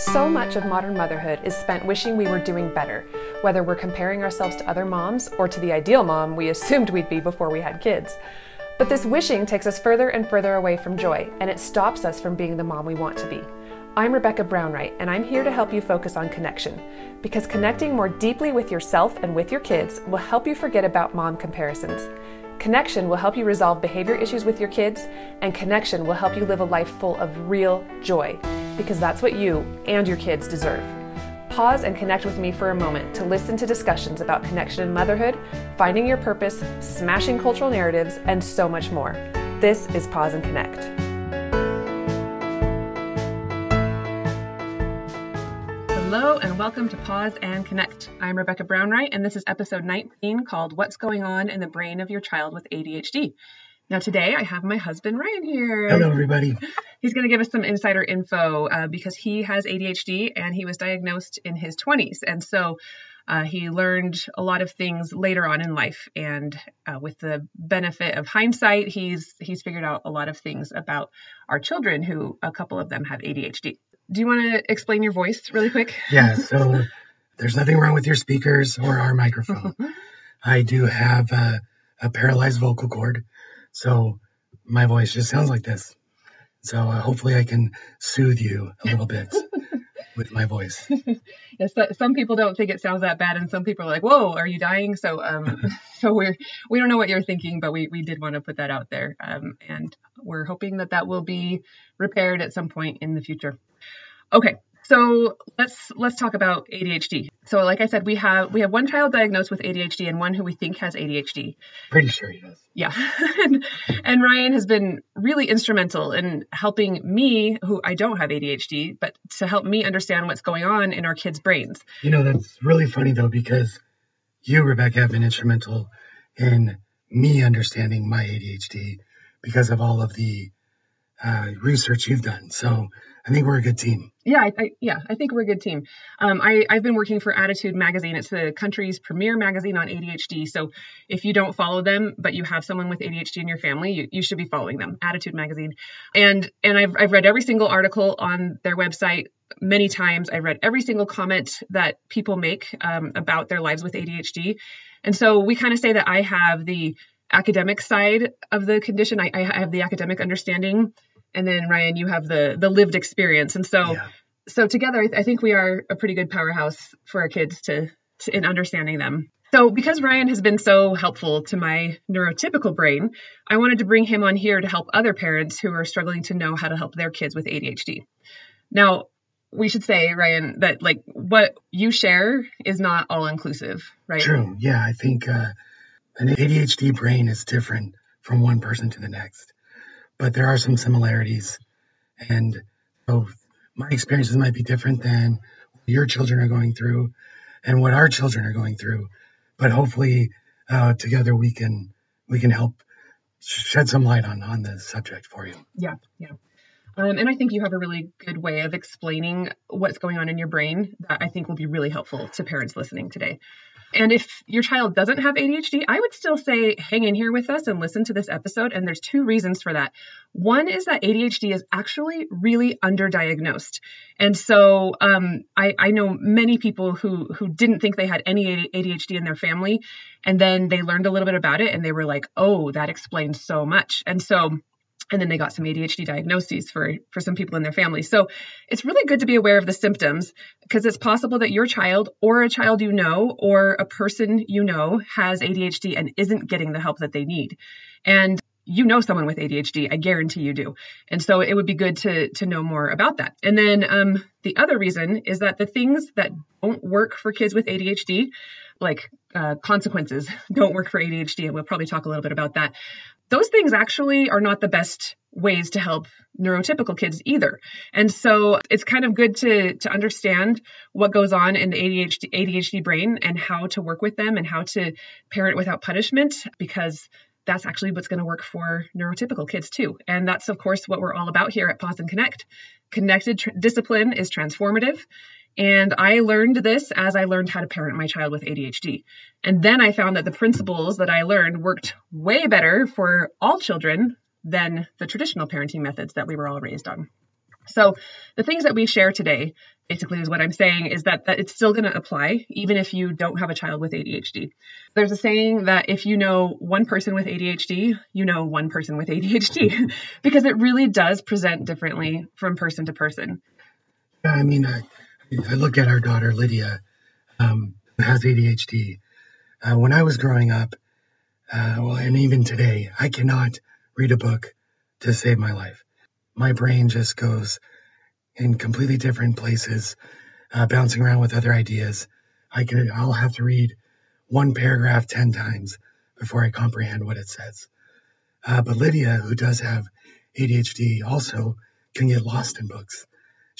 So much of modern motherhood is spent wishing we were doing better, whether we're comparing ourselves to other moms or to the ideal mom we assumed we'd be before we had kids. But this wishing takes us further and further away from joy, and it stops us from being the mom we want to be. I'm Rebecca Brownwright, and I'm here to help you focus on connection. Because connecting more deeply with yourself and with your kids will help you forget about mom comparisons. Connection will help you resolve behavior issues with your kids, and connection will help you live a life full of real joy, because that's what you and your kids deserve. Pause and connect with me for a moment to listen to discussions about connection in motherhood, finding your purpose, smashing cultural narratives, and so much more. This is Pause and Connect. Hello, and welcome to Pause and Connect. I'm Rebecca Brownwright, and this is episode 19 called What's Going On in the Brain of Your Child with ADHD. Now, today I have my husband Ryan here. Hello, everybody. He's going to give us some insider info uh, because he has ADHD and he was diagnosed in his 20s. And so uh, he learned a lot of things later on in life. And uh, with the benefit of hindsight, he's he's figured out a lot of things about our children who a couple of them have ADHD. Do you want to explain your voice really quick? Yeah, so there's nothing wrong with your speakers or our microphone. I do have a, a, paralyzed vocal cord, so my voice just sounds like this. So uh, hopefully I can soothe you a little bit with my voice. yes, some people don't think it sounds that bad, and some people are like, "Whoa, are you dying?" So, um, so we're we don't know what you're thinking, but we we did want to put that out there, um, and we're hoping that that will be repaired at some point in the future. Okay, so let's let's talk about ADHD. So like I said, we have we have one child diagnosed with ADHD and one who we think has ADHD. Pretty sure he does. Yeah. and, and Ryan has been really instrumental in helping me, who I don't have ADHD, but to help me understand what's going on in our kids' brains. You know, that's really funny though, because you, Rebecca, have been instrumental in me understanding my ADHD because of all of the uh, research you've done. So I think we're a good team. Yeah, I, I, yeah, I think we're a good team. Um, I, I've been working for ADDitude Magazine. It's the country's premier magazine on ADHD. So if you don't follow them, but you have someone with ADHD in your family, you, you should be following them. ADDitude Magazine, and and I've I've read every single article on their website many times. I've read every single comment that people make um, about their lives with ADHD, and so we kind of say that I have the academic side of the condition. I, I have the academic understanding and then Ryan, you have the the lived experience, and so yeah. so together, I think we are a pretty good powerhouse for our kids to, to in understanding them. So, because Ryan has been so helpful to my neurotypical brain, I wanted to bring him on here to help other parents who are struggling to know how to help their kids with ADHD. Now, we should say, Ryan, that like what you share is not all inclusive, right? True. Yeah, I think uh, an ADHD brain is different from one person to the next but there are some similarities. And so my experiences might be different than what your children are going through and what our children are going through. But hopefully, uh, together we can we can help shed some light on on the subject for you. Yeah, yeah. Um, and I think you have a really good way of explaining what's going on in your brain that I think will be really helpful to parents listening today. And if your child doesn't have ADHD, I would still say hang in here with us and listen to this episode. And there's two reasons for that. One is that ADHD is actually really underdiagnosed. And so um, I, I know many people who, who didn't think they had any ADHD in their family. And then they learned a little bit about it and they were like, oh, that explains so much. And so and then they got some ADHD diagnoses for for some people in their family. So it's really good to be aware of the symptoms because it's possible that your child or a child you know or a person you know has ADHD and isn't getting the help that they need. And you know someone with ADHD, I guarantee you do. And so it would be good to to know more about that. And then um, the other reason is that the things that don't work for kids with ADHD, like uh, consequences, don't work for ADHD, and we'll probably talk a little bit about that those things actually are not the best ways to help neurotypical kids either. And so it's kind of good to to understand what goes on in the ADHD ADHD brain and how to work with them and how to parent without punishment because that's actually what's going to work for neurotypical kids too. And that's of course what we're all about here at Pause and Connect. Connected tr- discipline is transformative and I learned this as I learned how to parent my child with ADHD. And then I found that the principles that I learned worked way better for all children than the traditional parenting methods that we were all raised on. So the things that we share today basically is what I'm saying is that, that it's still going to apply even if you don't have a child with ADHD. There's a saying that if you know one person with ADHD, you know one person with ADHD because it really does present differently from person to person. Yeah, I mean, I, I look at our daughter Lydia, um, who has ADHD. Uh, when I was growing up, uh, well, and even today, I cannot read a book to save my life. My brain just goes in completely different places, uh, bouncing around with other ideas. I can, I'll have to read one paragraph 10 times before I comprehend what it says. Uh, but Lydia, who does have ADHD, also can get lost in books.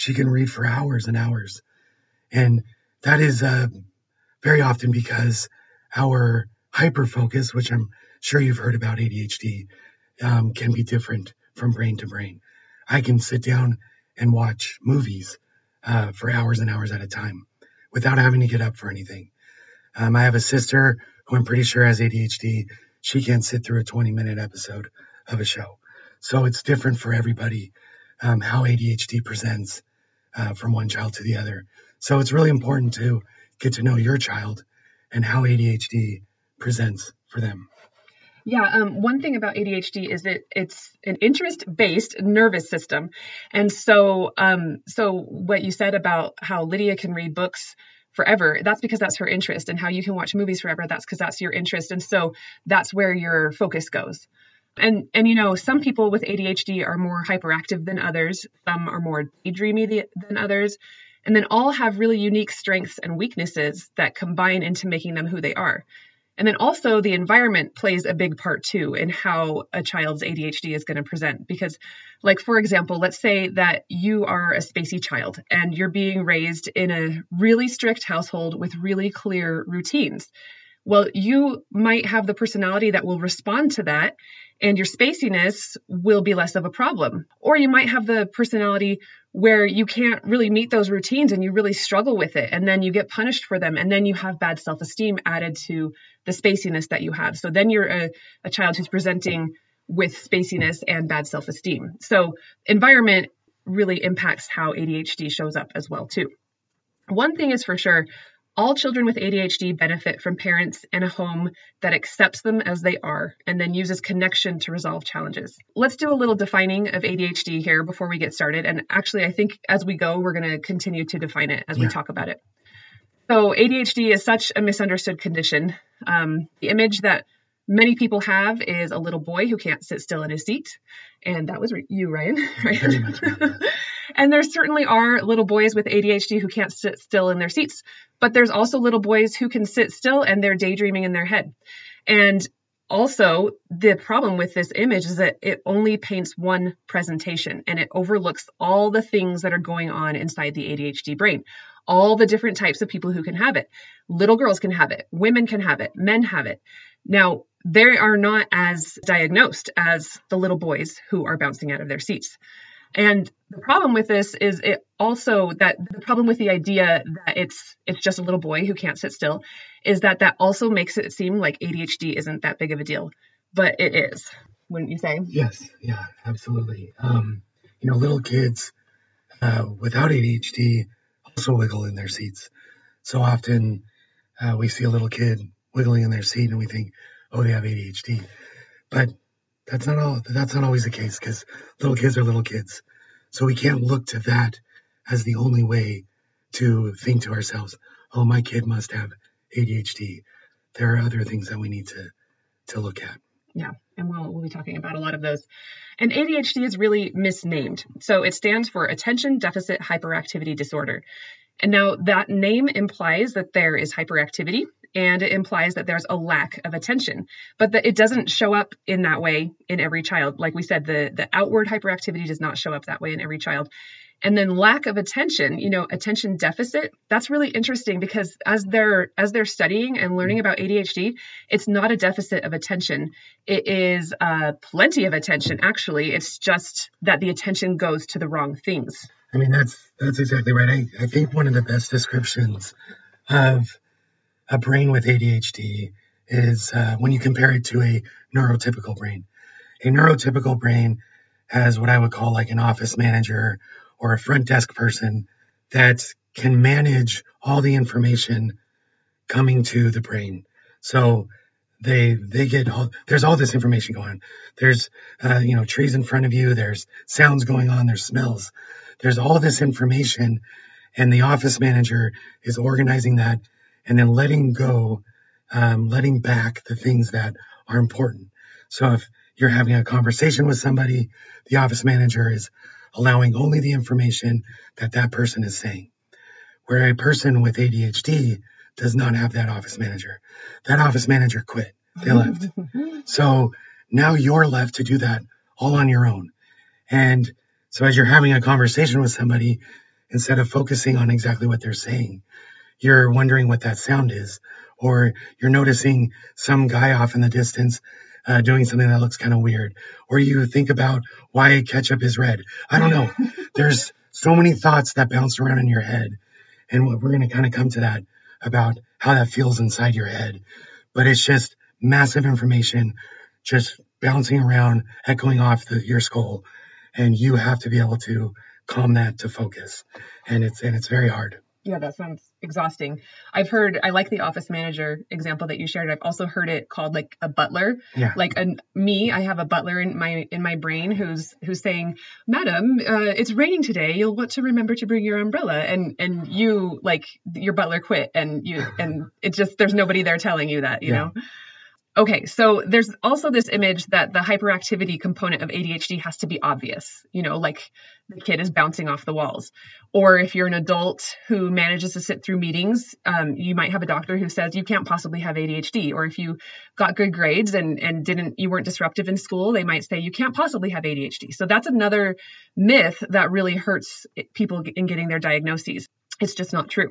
She can read for hours and hours. And that is uh, very often because our hyper focus, which I'm sure you've heard about ADHD, um, can be different from brain to brain. I can sit down and watch movies uh, for hours and hours at a time without having to get up for anything. Um, I have a sister who I'm pretty sure has ADHD. She can't sit through a 20 minute episode of a show. So it's different for everybody um, how ADHD presents uh, from one child to the other. So it's really important to get to know your child and how ADHD presents for them. Yeah, um, one thing about ADHD is that it's an interest-based nervous system, and so um, so what you said about how Lydia can read books forever that's because that's her interest and how you can watch movies forever that's because that's your interest and so that's where your focus goes and and you know some people with ADHD are more hyperactive than others some are more daydreamy than others and then all have really unique strengths and weaknesses that combine into making them who they are and then also the environment plays a big part too in how a child's ADHD is going to present. Because, like, for example, let's say that you are a spacey child and you're being raised in a really strict household with really clear routines. Well, you might have the personality that will respond to that and your spaciness will be less of a problem. Or you might have the personality where you can't really meet those routines and you really struggle with it and then you get punished for them and then you have bad self-esteem added to the spaciness that you have. So then you're a, a child who's presenting with spaciness and bad self-esteem. So environment really impacts how ADHD shows up as well too. One thing is for sure, all children with ADHD benefit from parents and a home that accepts them as they are and then uses connection to resolve challenges. Let's do a little defining of ADHD here before we get started. And actually, I think as we go, we're going to continue to define it as yeah. we talk about it. So, ADHD is such a misunderstood condition. Um, the image that many people have is a little boy who can't sit still in his seat. And that was you, Ryan. Right? and there certainly are little boys with ADHD who can't sit still in their seats, but there's also little boys who can sit still and they're daydreaming in their head. And also, the problem with this image is that it only paints one presentation and it overlooks all the things that are going on inside the ADHD brain, all the different types of people who can have it. Little girls can have it, women can have it, men have it. Now, they are not as diagnosed as the little boys who are bouncing out of their seats. And the problem with this is it also that the problem with the idea that it's it's just a little boy who can't sit still is that that also makes it seem like ADHD isn't that big of a deal, but it is. Wouldn't you say? Yes, yeah, absolutely. Um, you know, little kids uh, without ADHD also wiggle in their seats. So often uh, we see a little kid wiggling in their seat and we think, oh, they have ADHD. But that's not all. That's not always the case because little kids are little kids. So we can't look to that as the only way to think to ourselves, oh, my kid must have ADHD. There are other things that we need to to look at. Yeah, and we'll we'll be talking about a lot of those. And ADHD is really misnamed. So it stands for Attention Deficit Hyperactivity Disorder. And now that name implies that there is hyperactivity and it implies that there's a lack of attention. But that it doesn't show up in that way in every child. Like we said, the, the outward hyperactivity does not show up that way in every child. And then lack of attention, you know, attention deficit, that's really interesting because as they're as they're studying and learning about ADHD, it's not a deficit of attention. It is uh, plenty of attention, actually. It's just that the attention goes to the wrong things. I mean, that's that's exactly right. I, I think one of the best descriptions of a brain with ADHD is uh, when you compare it to a neurotypical brain. A neurotypical brain has what I would call like an office manager or a front desk person that can manage all the information coming to the brain. So they they get all there's all this information going on. There's uh, you know trees in front of you. There's sounds going on. There's smells. There's all this information, and the office manager is organizing that and then letting go, um, letting back the things that are important. So if you're having a conversation with somebody, the office manager is allowing only the information that that person is saying. Where a person with ADHD does not have that office manager. That office manager quit. They left. so now you're left to do that all on your own. And so as you're having a conversation with somebody, instead of focusing on exactly what they're saying, you're wondering what that sound is, or you're noticing some guy off in the distance uh, doing something that looks kind of weird, or you think about why ketchup is red. I don't know. There's so many thoughts that bounce around in your head, and we're going to kind of come to that about how that feels inside your head. But it's just massive information just bouncing around, echoing off the, your skull, and you have to be able to calm that to focus. And it's and it's very hard. Yeah, that sounds exhausting. I've heard I like the office manager example that you shared. I've also heard it called like a butler. Yeah. Like a, me, I have a butler in my in my brain who's who's saying, "Madam, uh, it's raining today. You'll want to remember to bring your umbrella." And and you like your butler quit, and you and it just there's nobody there telling you that, you yeah. know. Okay, so there's also this image that the hyperactivity component of ADHD has to be obvious, you know, like the kid is bouncing off the walls. Or if you're an adult who manages to sit through meetings, um, you might have a doctor who says you can't possibly have ADHD. Or if you got good grades and, and didn't, you weren't disruptive in school, they might say you can't possibly have ADHD. So that's another myth that really hurts people in getting their diagnoses. It's just not true.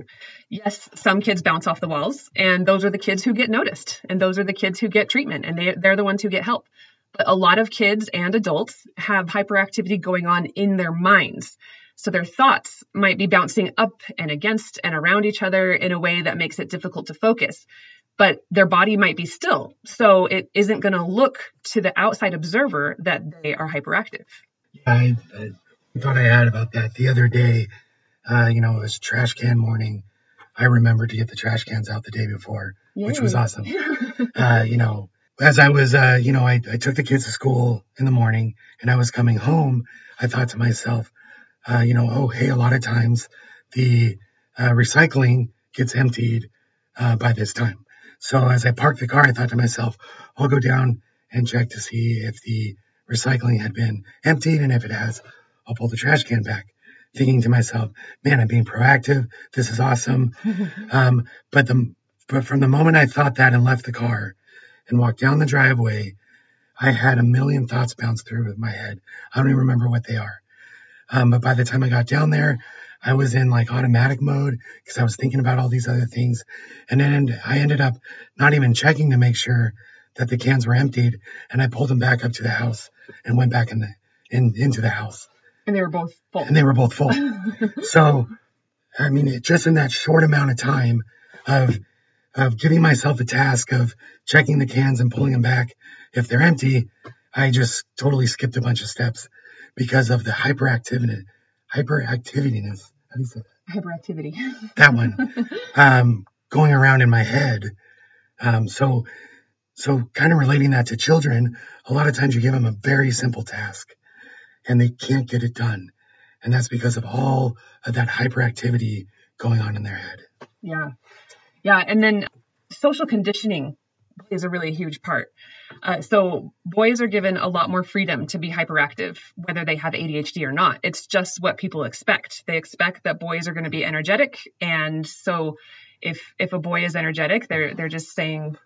Yes, some kids bounce off the walls, and those are the kids who get noticed, and those are the kids who get treatment, and they, they're the ones who get help. But a lot of kids and adults have hyperactivity going on in their minds. So their thoughts might be bouncing up and against and around each other in a way that makes it difficult to focus. But their body might be still. So it isn't going to look to the outside observer that they are hyperactive. Yeah, I, I thought I had about that the other day uh, you know, it was trash can morning. I remembered to get the trash cans out the day before, Yay. which was awesome. uh, you know, as I was, uh, you know, I, I took the kids to school in the morning and I was coming home. I thought to myself, uh, you know, oh, hey, a lot of times the uh, recycling gets emptied uh, by this time. So as I parked the car, I thought to myself, I'll go down and check to see if the recycling had been emptied. And if it has, I'll pull the trash can back thinking to myself, man, I'm being proactive. This is awesome. um, but the but from the moment I thought that and left the car and walked down the driveway, I had a million thoughts bounce through my head. I don't even remember what they are. Um, but by the time I got down there, I was in like automatic mode because I was thinking about all these other things. And then I ended up not even checking to make sure that the cans were emptied. And I pulled them back up to the house and went back in the in into the house. And they were both full. And they were both full. so, I mean, it, just in that short amount of time of of giving myself a task of checking the cans and pulling them back if they're empty, I just totally skipped a bunch of steps because of the hyperactivity, hyperactivityness. How do you say that? Hyperactivity. that one, um, going around in my head. Um, so, so kind of relating that to children, a lot of times you give them a very simple task and they can't get it done. And that's because of all of that hyperactivity going on in their head. Yeah. Yeah. And then social conditioning is a really huge part. Uh, so boys are given a lot more freedom to be hyperactive, whether they have ADHD or not. It's just what people expect. They expect that boys are going to be energetic, and so if if a boy is energetic, they're they're just saying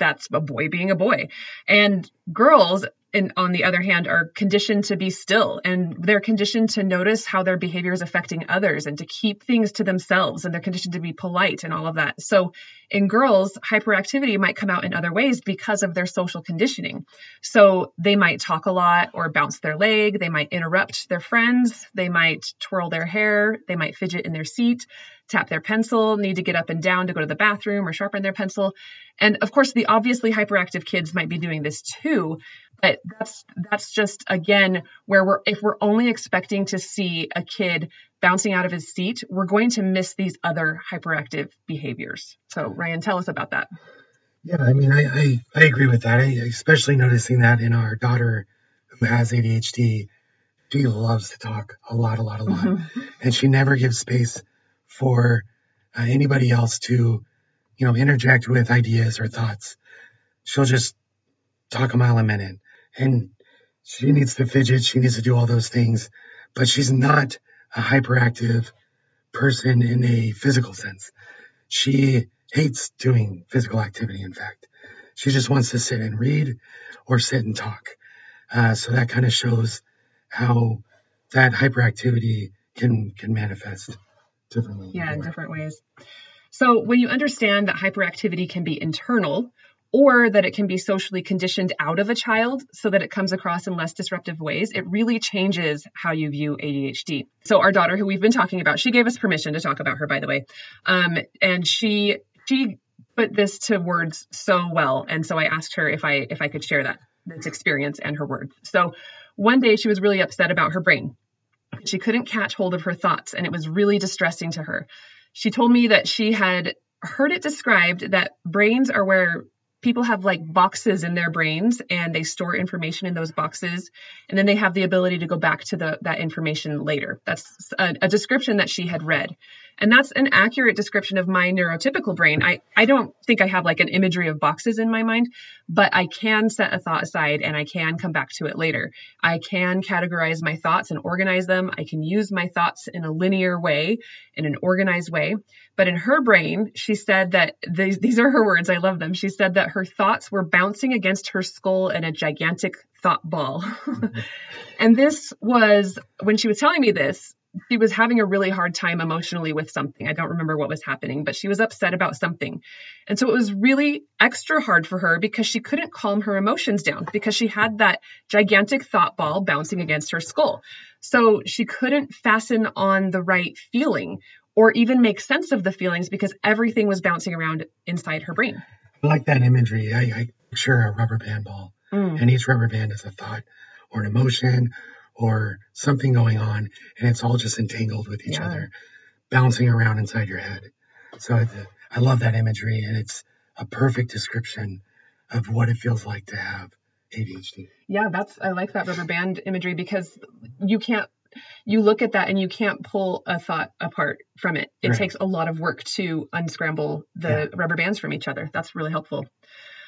that's a boy being a boy. And girls and on the other hand are conditioned to be still and they're conditioned to notice how their behavior is affecting others and to keep things to themselves and they're conditioned to be polite and all of that so in girls hyperactivity might come out in other ways because of their social conditioning so they might talk a lot or bounce their leg they might interrupt their friends they might twirl their hair they might fidget in their seat tap their pencil, need to get up and down to go to the bathroom or sharpen their pencil. And of course, the obviously hyperactive kids might be doing this too, But that's that's just again where we're if we're only expecting to see a kid bouncing out of his seat, we're going to miss these other hyperactive behaviors. So Ryan, tell us about that. Yeah, I mean, I, I, I agree with that. I, especially noticing that in our daughter who has ADHD, she loves to talk a lot, a lot, a lot, mm-hmm. and she never gives space for uh, anybody else to, you know, interject with ideas or thoughts. She'll just talk a mile a minute, and she needs to fidget. She needs to do all those things, but she's not a hyperactive person in a physical sense. She hates doing physical activity, in fact. She just wants to sit and read or sit and talk. Uh, so that kind of shows how that hyperactivity can can manifest differently. Yeah, in different ways. So when you understand that hyperactivity can be internal, or that it can be socially conditioned out of a child so that it comes across in less disruptive ways, it really changes how you view ADHD. So our daughter, who we've been talking about, she gave us permission to talk about her, by the way, um, and she she put this to words so well, and so I asked her if I if I could share that this experience and her words. So one day she was really upset about her brain. She couldn't catch hold of her thoughts, and it was really distressing to her. She told me that she had heard it described that brains are where people have like boxes in their brains and they store information in those boxes and then they have the ability to go back to the that information later that's a, a, description that she had read and that's an accurate description of my neurotypical brain i i don't think i have like an imagery of boxes in my mind but i can set a thought aside and i can come back to it later i can categorize my thoughts and organize them i can use my thoughts in a linear way in an organized way but in her brain, she said that these, these are her words. I love them. She said that her thoughts were bouncing against her skull in a gigantic thought ball. Mm-hmm. and this was when she was telling me this, she was having a really hard time emotionally with something. I don't remember what was happening, but she was upset about something. And so it was really extra hard for her because she couldn't calm her emotions down because she had that gigantic thought ball bouncing against her skull. So she couldn't fasten on the right feeling or even make sense of the feelings because everything was bouncing around inside her brain. I like that imagery. I, I picture a rubber band ball, mm. and each rubber band is a thought or an emotion or something going on, and it's all just entangled with each yeah. other, bouncing around inside your head. So I, I love that imagery, and it's a perfect description of what it feels like to have ADHD. Yeah, that's I like that rubber band imagery because you can't you look at that and you can't pull a thought apart from it. It right. takes a lot of work to unscramble the yeah. rubber bands from each other. That's really helpful.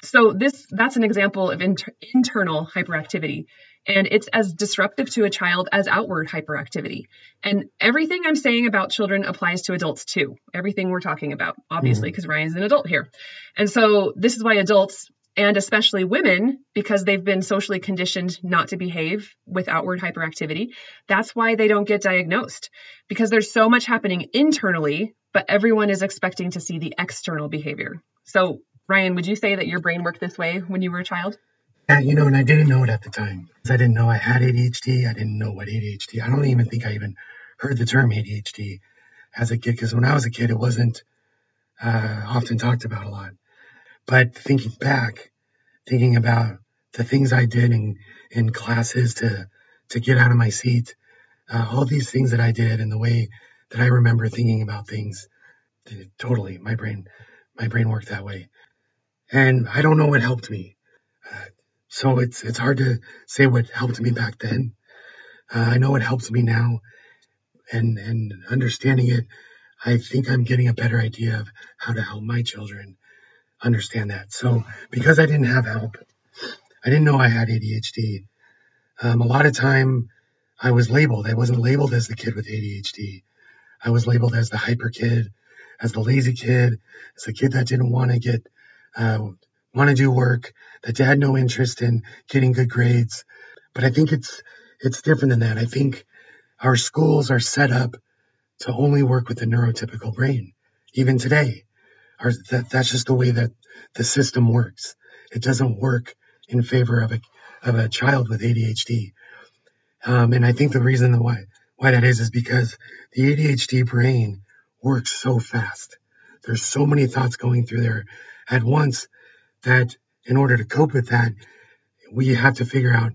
So this that's an example of inter- internal hyperactivity and it's as disruptive to a child as outward hyperactivity. And everything I'm saying about children applies to adults too. Everything we're talking about, obviously, because mm-hmm. Ryan's an adult here. And so this is why adults and especially women, because they've been socially conditioned not to behave with outward hyperactivity, that's why they don't get diagnosed because there's so much happening internally, but everyone is expecting to see the external behavior. So, Ryan, would you say that your brain worked this way when you were a child? Yeah, you know, and I didn't know it at the time because I didn't know I had ADHD. I didn't know what ADHD. I don't even think I even heard the term ADHD as a kid because when I was a kid, it wasn't uh, often talked about a lot. But thinking back, thinking about the things I did in, in classes to, to get out of my seat, uh, all these things that I did and the way that I remember thinking about things, totally, my brain, my brain worked that way. And I don't know what helped me. So it's, it's hard to say what helped me back then. Uh, I know it helps me now and, and understanding it, I think I'm getting a better idea of how to help my children understand that. So because I didn't have help, I didn't know I had ADHD. Um, a lot of time I was labeled. I wasn't labeled as the kid with ADHD. I was labeled as the hyper kid, as the lazy kid, as the kid that didn't want to get, uh, want to do work, that had no interest in getting good grades. But I think it's, it's different than that. I think our schools are set up to only work with the neurotypical brain, even today or that that's just the way that the system works. It doesn't work in favor of a of a child with ADHD. Um, and I think the reason why why that is is because the ADHD brain works so fast. There's so many thoughts going through there at once that in order to cope with that, we have to figure out,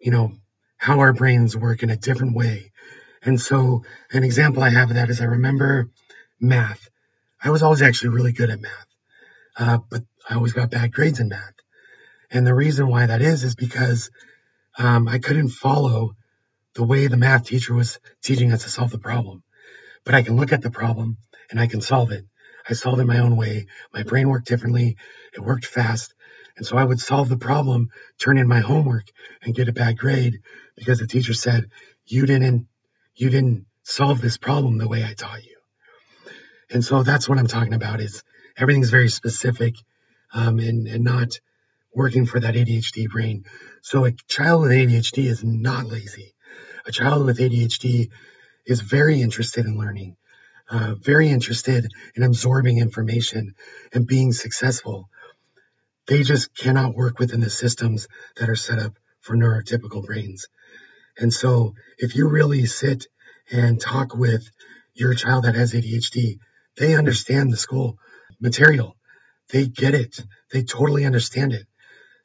you know, how our brains work in a different way. And so an example I have of that is I remember math. I was always actually really good at math, uh, but I always got bad grades in math. And the reason why that is, is because um, I couldn't follow the way the math teacher was teaching us to solve the problem. But I can look at the problem and I can solve it. I solved it my own way. My brain worked differently. It worked fast. And so I would solve the problem, turn in my homework and get a bad grade because the teacher said, you didn't, you didn't solve this problem the way I taught you. And so that's what I'm talking about is everything's very specific um, and, and not working for that ADHD brain. So a child with ADHD is not lazy. A child with ADHD is very interested in learning, uh, very interested in absorbing information and being successful. They just cannot work within the systems that are set up for neurotypical brains. And so if you really sit and talk with your child that has ADHD, they understand the school material. They get it. They totally understand it.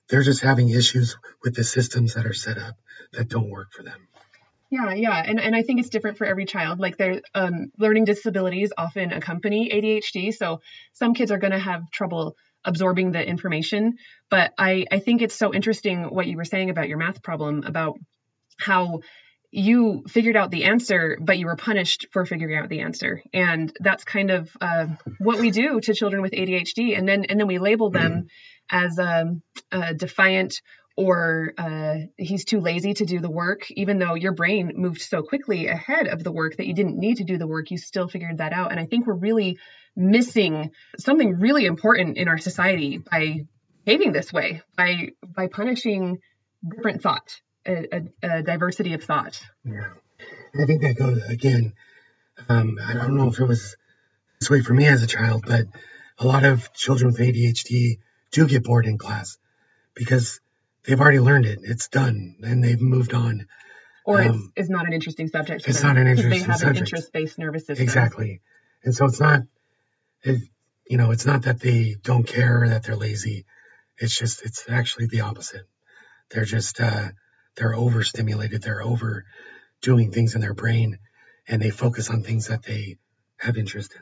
They're just having issues with the systems that are set up that don't work for them. Yeah, yeah, and and I think it's different for every child. Like their um, learning disabilities often accompany ADHD, so some kids are going to have trouble absorbing the information. But I I think it's so interesting what you were saying about your math problem about how you figured out the answer, but you were punished for figuring out the answer, and that's kind of uh, what we do to children with ADHD, and then and then we label them as um, uh, defiant or uh, he's too lazy to do the work, even though your brain moved so quickly ahead of the work that you didn't need to do the work, you still figured that out. And I think we're really missing something really important in our society by behaving this way, by by punishing different thought, a, a, a diversity of thought. Yeah, I think that goes again. Um, I don't know if it was this way for me as a child, but a lot of children with ADHD do get bored in class because they've already learned it. It's done, and they've moved on. Or um, it's, it's not an interesting subject. it's them, not an interesting They have subject. an interest-based nervous system. Exactly, and so it's not, it, you know, it's not that they don't care or that they're lazy. It's just it's actually the opposite. They're just uh, they're overstimulated. They're over doing things in their brain, and they focus on things that they have interest in.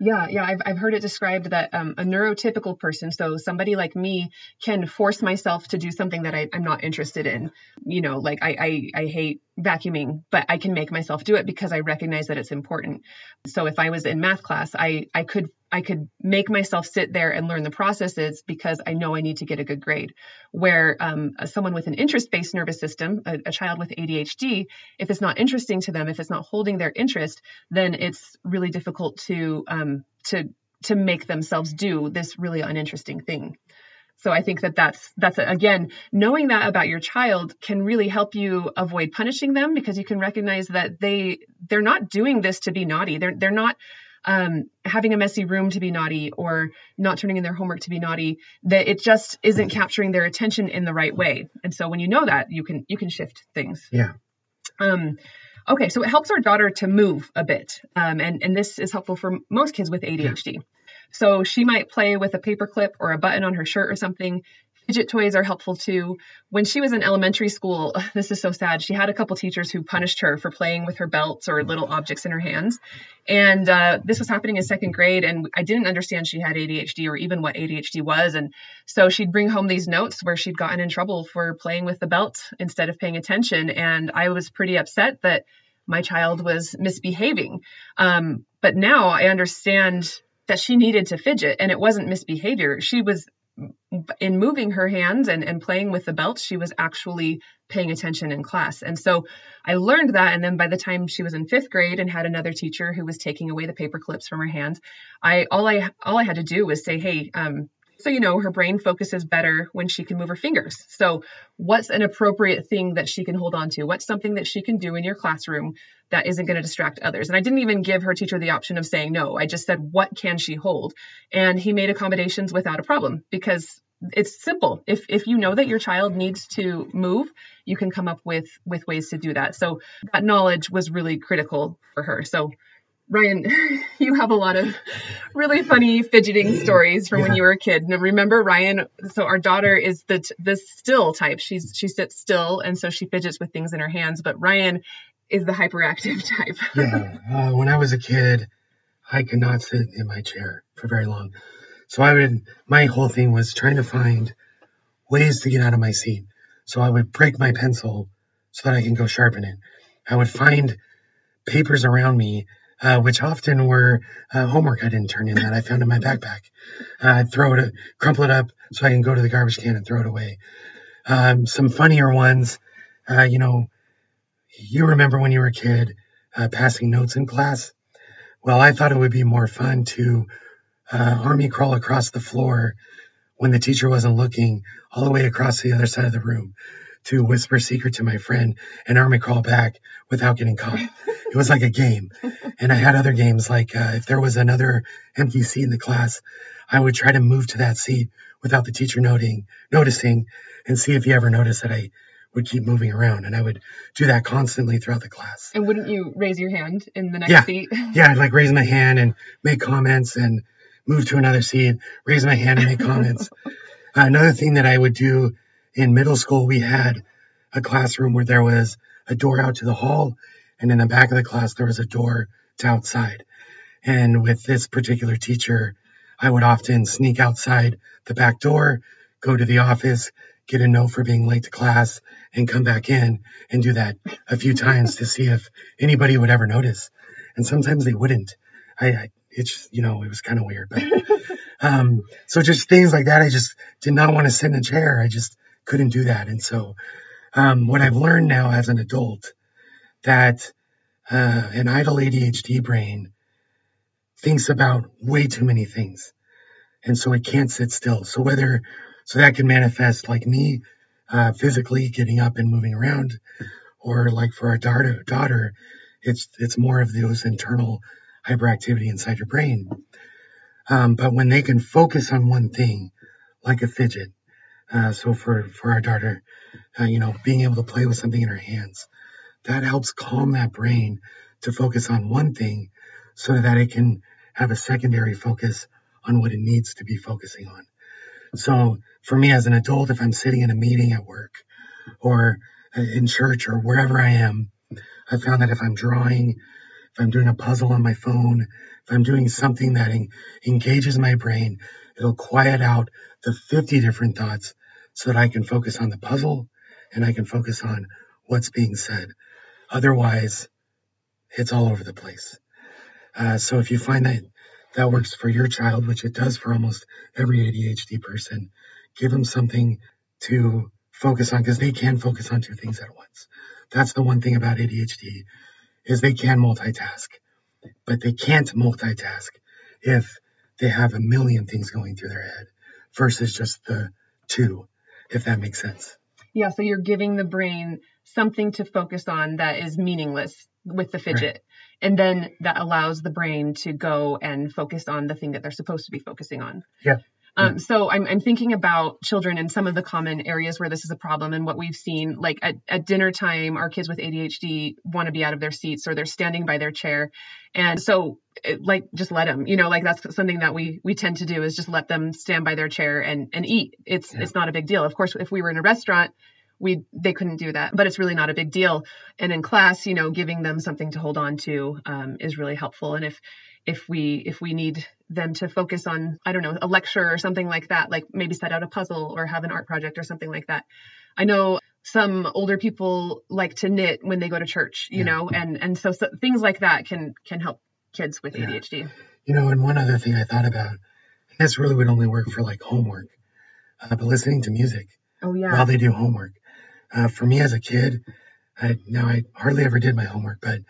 Yeah, yeah, I've, I've heard it described that um, a neurotypical person, so somebody like me, can force myself to do something that I, am not interested in. You know, like I, I, I hate vacuuming, but I can make myself do it because I recognize that it's important. So if I was in math class, I, I could I could make myself sit there and learn the processes because I know I need to get a good grade. Where um, someone with an interest based nervous system, a, a, child with ADHD, if it's not interesting to them, if it's not holding their interest, then it's really difficult to um, to to make themselves do this really uninteresting thing. So I think that that's that's again knowing that about your child can really help you avoid punishing them because you can recognize that they they're not doing this to be naughty. They're they're not um, having a messy room to be naughty or not turning in their homework to be naughty that it just isn't capturing their attention in the right way. And so when you know that you can you can shift things. Yeah. Um okay so it helps our daughter to move a bit um, and and this is helpful for most kids with adhd yeah. so she might play with a paper clip or a button on her shirt or something Fidget toys are helpful too. When she was in elementary school, this is so sad. She had a couple teachers who punished her for playing with her belts or little objects in her hands. And uh, this was happening in second grade, and I didn't understand she had ADHD or even what ADHD was. And so she'd bring home these notes where she'd gotten in trouble for playing with the belt instead of paying attention. And I was pretty upset that my child was misbehaving. Um, but now I understand that she needed to fidget and it wasn't misbehavior. She was in moving her hands and, and playing with the belt, she was actually paying attention in class. And so I learned that. And then by the time she was in fifth grade and had another teacher who was taking away the paper clips from her hands, I all I all I had to do was say, hey, um, so you know her brain focuses better when she can move her fingers. So what's an appropriate thing that she can hold on to? What's something that she can do in your classroom that isn't going to distract others? And I didn't even give her teacher the option of saying no. I just said, what can she hold? And he made accommodations without a problem because it's simple. If if you know that your child needs to move, you can come up with with ways to do that. So that knowledge was really critical for her. So Ryan, you have a lot of really funny fidgeting stories from when you were a kid. Now remember Ryan, so our daughter is the the still type. She's she sits still and so she fidgets with things in her hands, but Ryan is the hyperactive type. yeah. Uh, when I was a kid, I could not sit in my chair for very long. So I would, my whole thing was trying to find ways to get out of my seat. So I would break my pencil so that I can go sharpen it. I would find papers around me, uh, which often were uh, homework I didn't turn in that I found in my backpack. I'd throw it, crumple it up so I can go to the garbage can and throw it away. Um, some funnier ones, uh, you know, you remember when you were a kid uh, passing notes in class? Well, I thought it would be more fun to uh, army crawl across the floor when the teacher wasn't looking, all the way across the other side of the room to whisper secret to my friend and army crawl back without getting caught. It was like a game. And I had other games like uh, if there was another empty seat in the class, I would try to move to that seat without the teacher noting, noticing and see if he ever noticed that I would keep moving around. And I would do that constantly throughout the class. And wouldn't you raise your hand in the next Yeah. seat? Yeah, I'd like raise my hand and make comments and move to another seat, raise my hand and make comments. Uh, another thing that I would do in middle school, we had a classroom where there was a door out to the hall, and in the back of the class, there was a door to outside. And with this particular teacher, I would often sneak outside the back door, go to the office, get a note for being late to class, and come back in and do that a few times to see if anybody would ever notice. And sometimes they wouldn't. I, I it's you know it was kind of weird, but um, so just things like that. I just did not want to sit in a chair. I just couldn't do that. And so um, what I've learned now as an adult that uh, an idle ADHD brain thinks about way too many things, and so it can't sit still. So whether so that can manifest like me uh, physically getting up and moving around, or like for our daughter, daughter, it's it's more of those internal hyperactivity inside your brain. Um, but when they can focus on one thing, like a fidget, uh, so for for our daughter, uh, you know, being able to play with something in her hands, that helps calm that brain to focus on one thing, so that it can have a secondary focus on what it needs to be focusing on. So for me as an adult, if I'm sitting in a meeting at work or uh, in church or wherever I am, I found that if I'm drawing, if I'm doing a puzzle on my phone, if I'm doing something that en- engages my brain, it'll quiet out the 50 different thoughts so that I can focus on the puzzle and I can focus on what's being said. Otherwise, it's all over the place. Uh, so if you find that that works for your child, which it does for almost every ADHD person, give them something to focus on because they can focus on two things at once. That's the one thing about ADHD is they can multitask, but they can't multitask if they have a million things going through their head versus just the two, if that makes sense. Yeah, so you're giving the brain something to focus on that is meaningless with the fidget. And then that allows the brain to go and focus on the thing that they're supposed to be focusing on. Yeah. Um, so I'm, I'm thinking about children and some of the common areas where this is a problem and what we've seen like at, at dinner time our kids with adhd want to be out of their seats or they're standing by their chair. And so it, like just let them you know like that's something that we we tend to do is just let them stand by their chair and and eat. It's Yeah. it's not a big deal. Of course if we were in a restaurant we they couldn't do that but it's really not a big deal. And in class you know giving them something to hold on to um, is really helpful. And if if we if we need them to focus on i don't know a lecture or something like that like maybe set out a puzzle or have an art project or something like that i know some older people like to knit when they go to church you Yeah. know and and so, so things like that can can help kids with Yeah. adhd You know, and one other thing I thought about, this really would only work for like homework, uh, but listening to music oh yeah while they do homework. Uh, for me as a kid, I, now I hardly ever did my homework, but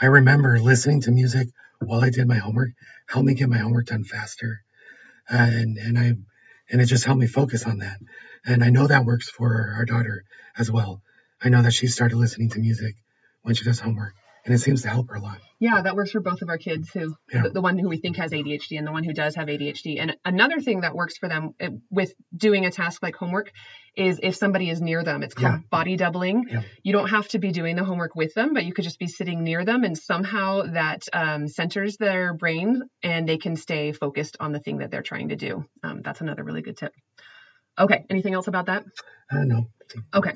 I remember listening to music while I did my homework helped me get my homework done faster, and and I and it just helped me focus on that. And I know that works for our daughter as well. I know that she started listening to music when she does homework, and it seems to help her a lot. Yeah, that works for both of our kids who Yeah. the, the one who we think has ADHD and the one who does have ADHD. And another thing that works for them uh, with doing a task like homework is if somebody is near them. It's called Yeah. body doubling. Yeah. You don't have to be doing the homework with them, but you could just be sitting near them and somehow that um, centers their brain and they can stay focused on the thing that they're trying to do. Um, that's another really good tip. Okay, anything else about that? I don't. Okay.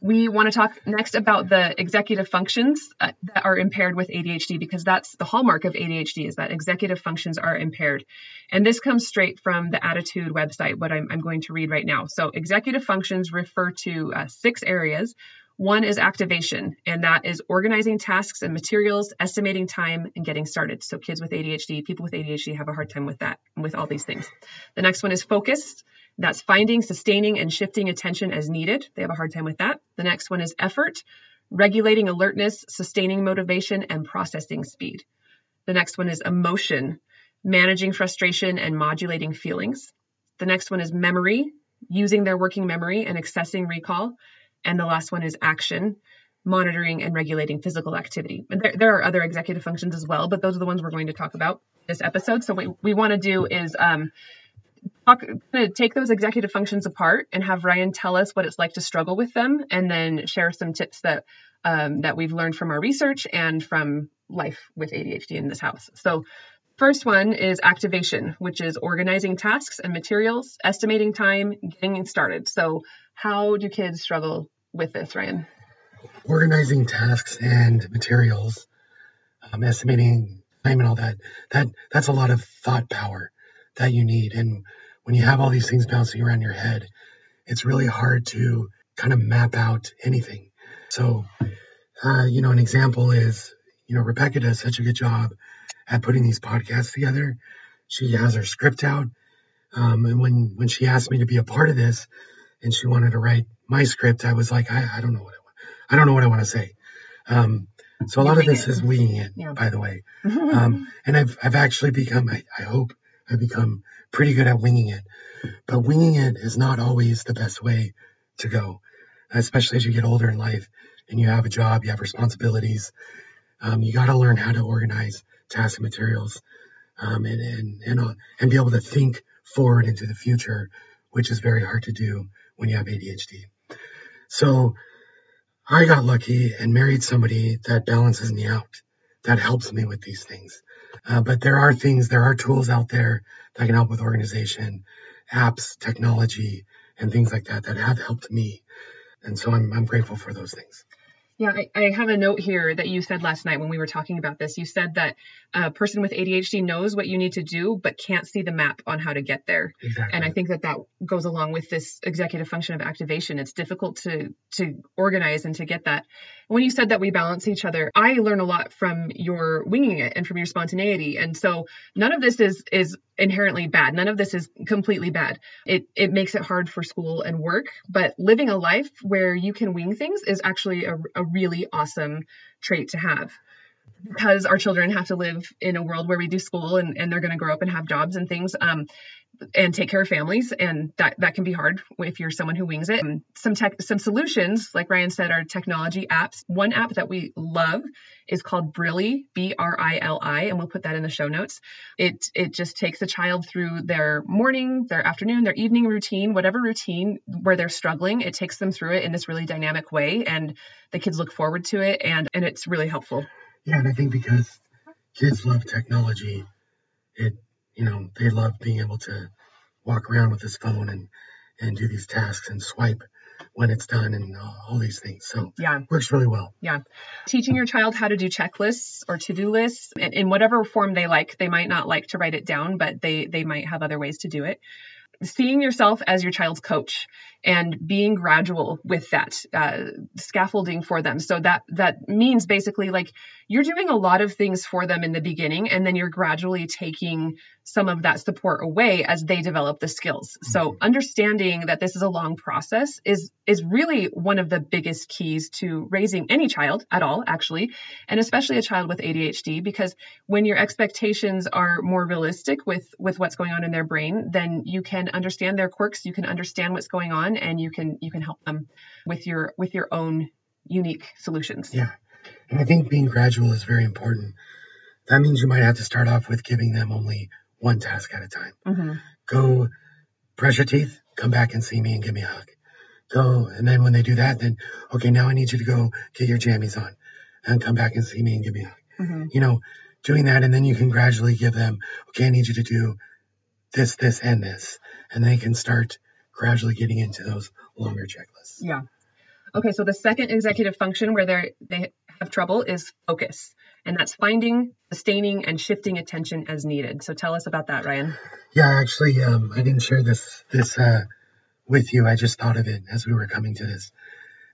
We want to talk next about the executive functions uh, that are impaired with ADHD because that's the hallmark of ADHD is that executive functions are impaired. And this comes straight from the ADDitude website, what I'm, I'm going to read right now. So, executive functions refer to uh, six areas. One is activation, and that is organizing tasks and materials, estimating time, and getting started. So, kids with ADHD, people with ADHD have a hard time with that, with all these things. The next one is focus. That's finding, sustaining, and shifting attention as needed. They have a hard time with that. The next one is effort, regulating alertness, sustaining motivation, and processing speed. The next one is emotion, managing frustration and modulating feelings. The next one is memory, using their working memory and accessing recall. And the last one is action, monitoring and regulating physical activity. And there, there are other executive functions as well, but those are the ones we're going to talk about this episode. So what we want to do is um, talk, gonna take those executive functions apart and have Ryan tell us what it's like to struggle with them, and then share some tips that um, that we've learned from our research and from life with ADHD in this house. So. First one is activation, which is organizing tasks and materials, estimating time, getting started. So, how do kids struggle with this, Ryan? Organizing tasks and materials, um, estimating time and all that. That that's a lot of thought power that you need. And when you have all these things bouncing around your head, it's really hard to kind of map out anything. So, uh, you know, an example is, you know, Rebecca does such a good job at putting these podcasts together. She has her script out. Um, and when, when she asked me to be a part of this and she wanted to write my script, I was like, I, I don't know what I want. I don't know what I want to say. Um, so a lot of this is winging it, Yeah. by the way. Um, and I've, I've actually become, I, I hope I've become pretty good at winging it. But winging it is not always the best way to go, especially as you get older in life and you have a job, you have responsibilities. Um, you got to learn how to organize tasks and materials um, and, and, and, uh, and be able to think forward into the future, which is very hard to do when you have ADHD. So I got lucky and married somebody that balances me out, that helps me with these things. Uh, but there are things, there are tools out there that can help with organization, apps, technology, and things like that that have helped me. And so I'm, I'm grateful for those things. Yeah, I, I have a note here that you said last night when we were talking about this. You said that a person with ADHD knows what you need to do, but can't see the map on how to get there. Exactly. And I think that that goes along with this executive function of activation. It's difficult to to organize and to get that. When you said that we balance each other, I learn a lot from your winging it and from your spontaneity. And so none of this is is inherently bad. None of this is completely bad. It it makes it hard for school and work, but living a life where you can wing things is actually a, a really awesome trait to have because our children have to live in a world where we do school and, and they're going to grow up and have jobs and things um, and take care of families and that that can be hard if you're someone who wings it. And some tech some solutions like ryan said are technology apps. One app that we love is called Brili b-r-i-l-i and we'll put that in the show notes. It it just takes a child through their morning their afternoon their evening routine whatever routine where they're struggling it takes them through it in this really dynamic way and the kids look forward to it and and it's really helpful Yeah, and I think because kids love technology, it you know they love being able to walk around with this phone and and do these tasks and swipe when it's done and all, these things. So yeah works really well. Yeah. Teaching your child how to do checklists or to-do lists in, in whatever form they like. They might not like to write it down, but they they might have other ways to do it. Seeing yourself as your child's coach and being gradual with that uh, scaffolding for them. So that that means basically like you're doing a lot of things for them in the beginning, and then you're gradually taking some of that support away as they develop the skills. So understanding that this is a long process is is really one of the biggest keys to raising any child at all actually, and especially a child with ADHD because when your expectations are more realistic with with what's going on in their brain, then you can understand their quirks, you can understand what's going on and you can you can help them with your with your own unique solutions. Yeah. And I think being gradual is very important. That means you might have to start off with giving them only one task at a time. Mm-hmm. Go brush your teeth, come back and see me and give me a hug. Go, and then when they do that, then, okay, now I need you to go get your jammies on and come back and see me and give me a hug. Mm-hmm. You know, doing that, and then you can gradually give them, okay, I need you to do this, this, and this. And they can start gradually getting into those longer checklists. Yeah. Okay, so the second executive function where they they have trouble is focus, and that's finding, sustaining, and shifting attention as needed. So tell us about that, Ryan. Yeah, actually, um, I didn't share this this uh, with you. I just thought of it as we were coming to this.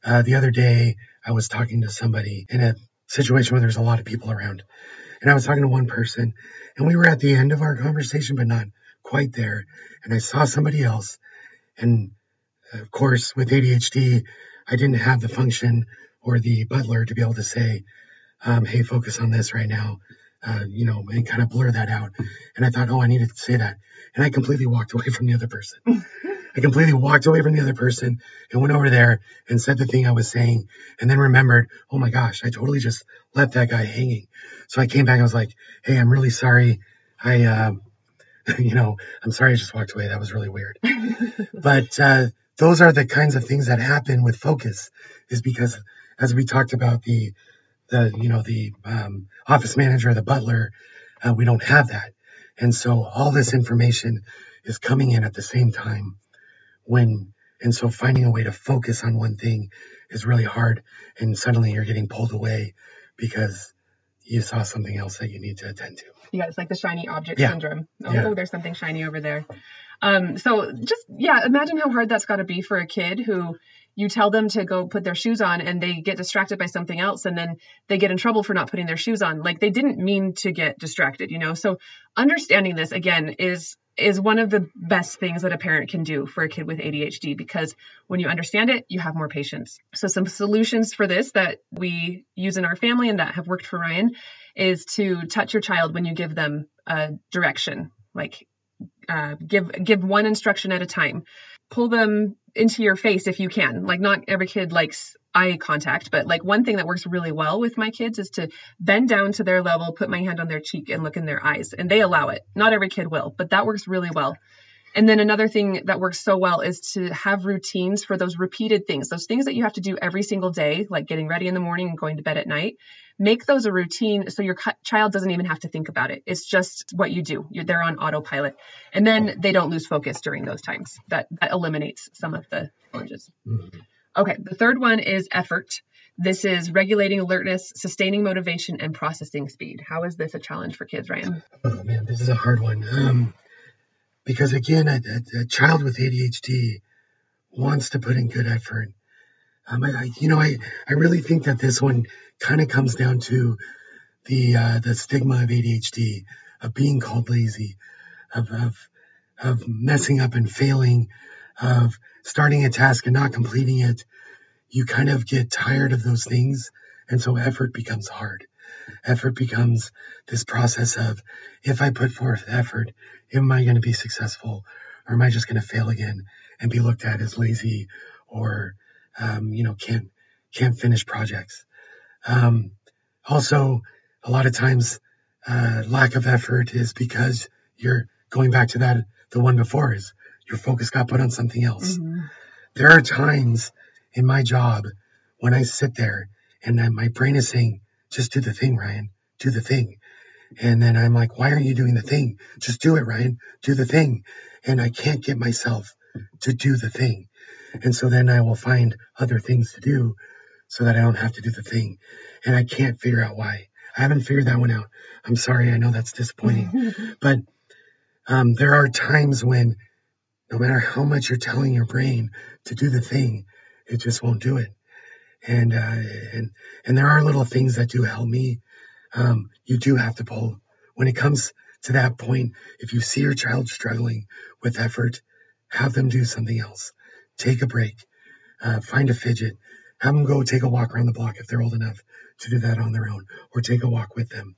Uh, the other day, I was talking to somebody in a situation where there's a lot of people around, and I was talking to one person, and we were at the end of our conversation, but not quite there. And I saw somebody else, and of course, with ADHD, I didn't have the function or the butler to be able to say, um, "Hey, focus on this right now." Uh, you know, and kind of blur that out. And I thought, oh, I needed to say that. And I completely walked away from the other person. I completely walked away from the other person and went over there and said the thing I was saying and then remembered, oh my gosh, I totally just left that guy hanging. So I came back. I was like, hey, I'm really sorry. I, uh, you know, I'm sorry I just walked away. That was really weird. but uh, those are the kinds of things that happen with focus is because as we talked about the, the you know, the um, office manager, the butler, uh, we don't have that. And so all this information is coming in at the same time when, and so finding a way to focus on one thing is really hard. And suddenly you're getting pulled away because you saw something else that you need to attend to. Yeah, it's like the shiny object Yeah. syndrome. Oh, Yeah. oh, there's something shiny over there. Um, so just yeah, imagine how hard that's got to be for a kid who you tell them to go put their shoes on and they get distracted by something else and then they get in trouble for not putting their shoes on. Like they didn't mean to get distracted, you know. So understanding this again is is one of the best things that a parent can do for a kid with ADHD because when you understand it, you have more patience. So some solutions for this that we use in our family and that have worked for Ryan is to touch your child when you give them a direction. Like uh, give give one instruction at a time. Pull them into your face if you can. Like not every kid likes eye contact, but like one thing that works really well with my kids is to bend down to their level, put my hand on their cheek and look in their eyes. And they allow it. Not every kid will, but that works really well. And then another thing that works so well is to have routines for those repeated things, those things that you have to do every single day, like getting ready in the morning and going to bed at night. Make those a routine so your child doesn't even have to think about it. It's just what you do. You're, they're on autopilot. And then they don't lose focus during those times. That, that eliminates some of the challenges. Mhm. Okay, the third one is effort. This is regulating alertness, sustaining motivation, and processing speed. How is this a challenge for kids, Ryan? Oh man, this is a hard one. Um, because again, a, a, a child with ADHD wants to put in good effort. Um, I, you know, I, I really think that this one kind of comes down to the uh, the stigma of ADHD, of being called lazy, of, of of messing up and failing, of starting a task and not completing it. You kind of get tired of those things, and so effort becomes hard. Effort becomes this process of if I put forth effort, am I going to be successful or am I just going to fail again and be looked at as lazy or, um, you know, can't, can't finish projects. Um, also, a lot of times, uh, lack of effort is because you're going back to that, the one before is your focus got put on something else. There are times in my job when I sit there and then my brain is saying, just do the thing, Ryan, do the thing. And then I'm like, why aren't you doing the thing? Just do it, Ryan, do the thing. And I can't get myself to do the thing. And so then I will find other things to do so that I don't have to do the thing. And I can't figure out why. I haven't figured that one out. I'm sorry. I know that's disappointing, but um, there are times when no matter how much you're telling your brain to do the thing, it just won't do it. And, uh, and, and there are little things that do help me. Um, you do have to pull when it comes to that point. If you see your child struggling with effort, have them do something else. Take a break, uh, find a fidget, have them go take a walk around the block if they're old enough to do that on their own or take a walk with them.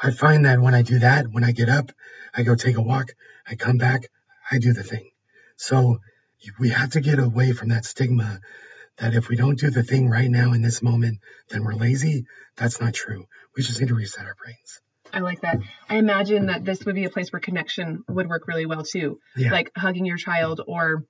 I find that when I do that, when I get up, I go take a walk, I come back, I do the thing. So we have to get away from that stigma that if we don't do the thing right now in this moment, then we're lazy. That's not true. We just need to reset our brains. I like that. I imagine that this would be a place where connection would work really well too. Yeah. Like hugging your child or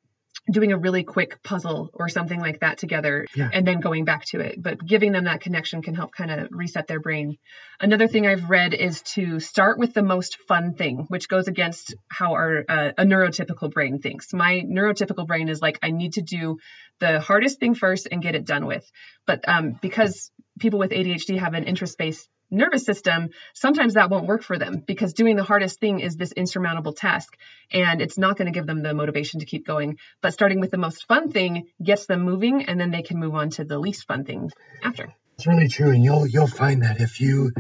doing a really quick puzzle or something like that together Yeah. and then going back to it. But giving them that connection can help kind of reset their brain. Another thing I've read is to start with the most fun thing, which goes against how our uh, a neurotypical brain thinks. My neurotypical brain is like, I need to do the hardest thing first and get it done with. But um, because people with ADHD have an interest based nervous system, sometimes that won't work for them because doing the hardest thing is this insurmountable task and it's not going to give them the motivation to keep going. But starting with the most fun thing gets them moving and then they can move on to the least fun thing after. It's really true, and you'll you'll find that if you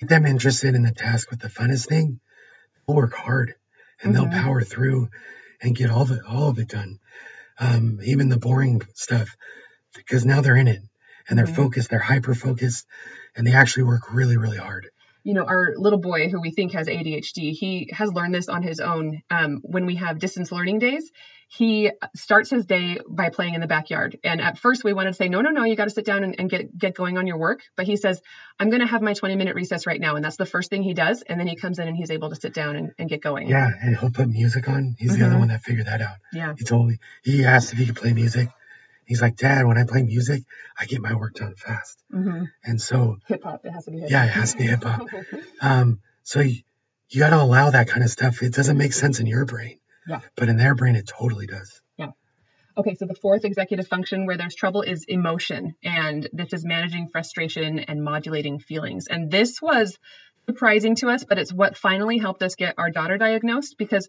get them interested in the task with the funnest thing, they'll work hard and Mhm. they'll power through and get all of it all of it done, um, even the boring stuff, because now they're in it and they're Mhm. focused, they're hyper focused, and they actually work really really hard. you know, our little boy who we think has ADHD, he has learned this on his own. Um, when we have distance learning days, he starts his day by playing in the backyard. And at first, we wanted to say, no, no, no, you got to sit down and, and get get going on your work. But he says, I'm going to have my 20 minute recess right now, and that's the first thing he does. And then he comes in and he's able to sit down and, and get going. Yeah, and he'll put music on. He's the other Mhm. one that figured that out. Yeah. He told me he asked if he could play music. He's like, Dad, when I play music, I get my work done fast. hmm And so Hip hop. It has to be. Hip hop. Yeah, it has to be hip hop. Um, so you, you got to allow that kind of stuff. It doesn't make sense in your brain, Yeah. but in their brain, it totally does. Yeah. Okay, so the fourth executive function where there's trouble is emotion, and this is managing frustration and modulating feelings. And this was surprising to us, but it's what finally helped us get our daughter diagnosed because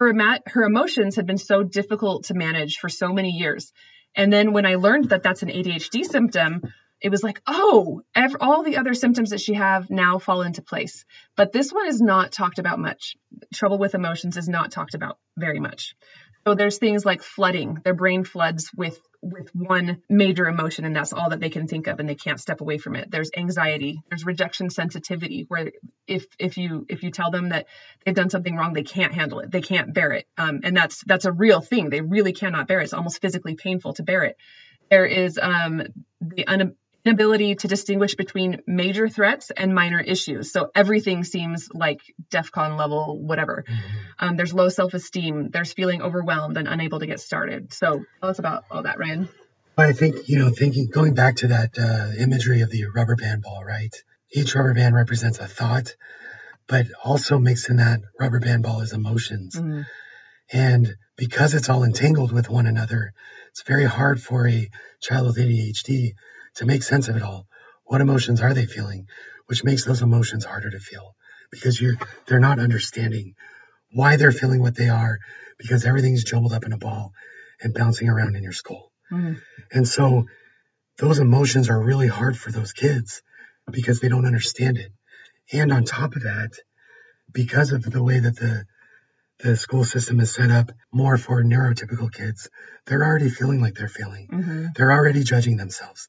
her her emotions had been so difficult to manage for so many years. And then when I learned that that's an ADHD symptom, it was like, oh, ev- all the other symptoms that she have now fall into place. But this one is not talked about much. Trouble with emotions is not talked about very much. So there's things like flooding. Their brain floods with with one major emotion and that's all that they can think of and they can't step away from it. There's anxiety, there's rejection sensitivity where if if you if you tell them that they've done something wrong, they can't handle it. They can't bear it. Um, and that's that's a real thing. They really cannot bear it. It's almost physically painful to bear it. There is um, the un- inability to distinguish between major threats and minor issues. So everything seems like DEFCON level, whatever. Um, there's low self esteem. There's feeling overwhelmed and unable to get started. So tell us about all that, Ryan. I think, you know, thinking, going back to that uh, imagery of the rubber band ball, right? Each rubber band represents a thought, but also mixed in that rubber band ball is emotions. Mhm. And because it's all entangled with one another, it's very hard for a child with ADHD to make sense of it all. What emotions are they feeling? Which makes those emotions harder to feel because you're they're not understanding why they're feeling what they are because everything's jumbled up in a ball and bouncing around in your skull. Mhm. And so those emotions are really hard for those kids because they don't understand it. And on top of that, because of the way that the the school system is set up more for neurotypical kids, they're already feeling like they're feeling. Mhm. They're already judging themselves.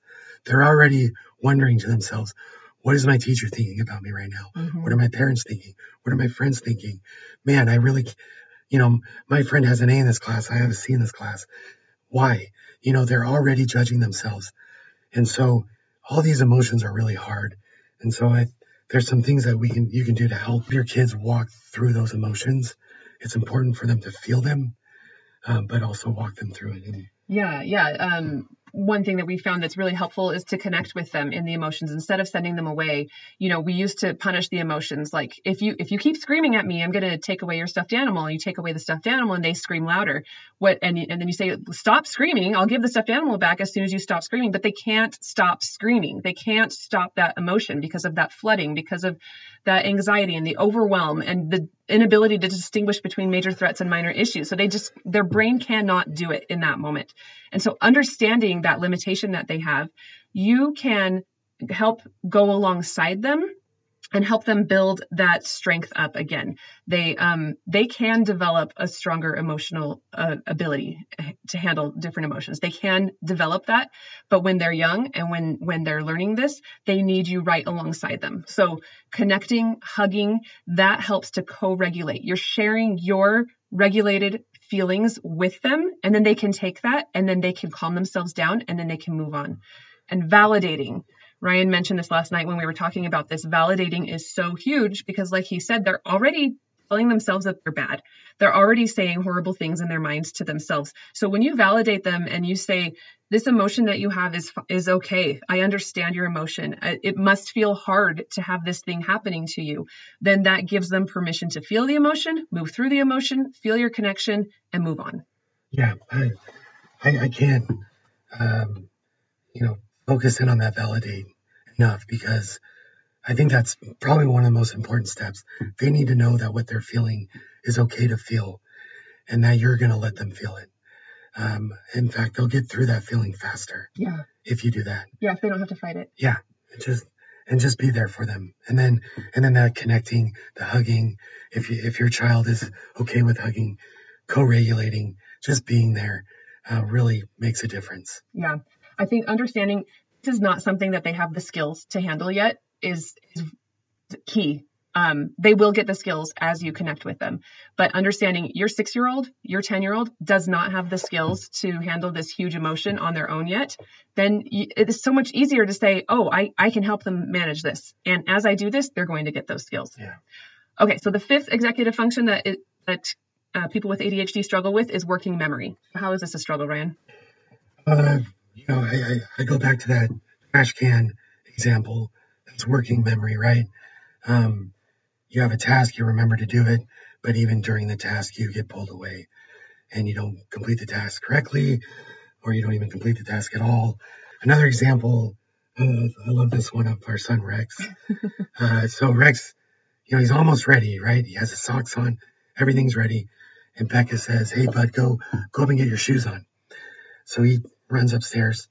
They're already wondering to themselves, what is my teacher thinking about me right now? Mhm. What are my parents thinking? What are my friends thinking? Man, I really, you know, my friend has an A in this class. I have a C in this class. Why? You know, they're already judging themselves. And so all these emotions are really hard. And so I, there's some things that we can, you can do to help your kids walk through those emotions. It's important for them to feel them, um, but also walk them through it. And Yeah, yeah. Um, one thing that we found that's really helpful is to connect with them in the emotions instead of sending them away. You know, we used to punish the emotions. Like if you if you keep screaming at me, I'm going to take away your stuffed animal. And you take away the stuffed animal, and they scream louder. What and and then you say, stop screaming. I'll give the stuffed animal back as soon as you stop screaming. But they can't stop screaming. They can't stop that emotion because of that flooding, because of that anxiety and the overwhelm and the inability to distinguish between major threats and minor issues. So they just their brain cannot do it in that moment. And so understanding that limitation that they have, you can help go alongside them and help them build that strength up again. They um, they can develop a stronger emotional uh, ability to handle different emotions. They can develop that, but when they're young and when when they're learning this, they need you right alongside them. So connecting, hugging, that helps to co-regulate. You're sharing your regulated feelings with them and then they can take that and then they can calm themselves down and then they can move on and validating ryan mentioned this last night when we were talking about this validating is so huge because like he said they're already telling themselves that they're bad. They're already saying horrible things in their minds to themselves. So when you validate them and you say, this emotion that you have is is okay. I understand your emotion. It must feel hard to have this thing happening to you. Then that gives them permission to feel the emotion, move through the emotion, feel your connection, and move on. Yeah, I I, I can't um, you know focus in on that validate enough because I think that's probably one of the most important steps. They need to know that what they're feeling is okay to feel and that you're going to let them feel it. Um, in fact, they'll get through that feeling faster. Yeah. If you do that. Yeah, if they don't have to fight it. Yeah. Just and just be there for them. And then and then that connecting, the hugging, if you, if your child is okay with hugging, co-regulating, just being there uh, really makes a difference. Yeah. I think understanding this is not something that they have the skills to handle yet is, is key. Um, they will get the skills as you connect with them. But understanding your six year old, your 10 year old does not have the skills to handle this huge emotion on their own yet, then it is so much easier to say, oh, I, I can help them manage this. And as I do this, they're going to get those skills. Yeah. Okay, so the fifth executive function that, it, that uh, people with ADHD struggle with is working memory. How is this a struggle, Ryan? Uh, you know, I, I, I go back to that trash can example it's working memory, right? Um, you have a task, you remember to do it, but even during the task, you get pulled away and you don't complete the task correctly, or you don't even complete the task at all. Another example, uh, I love this one of our son Rex. Uh, so Rex, you know, he's almost ready, right? He has his socks on, everything's ready. And Becca says, Hey, bud, go, go up and get your shoes on. So he runs upstairs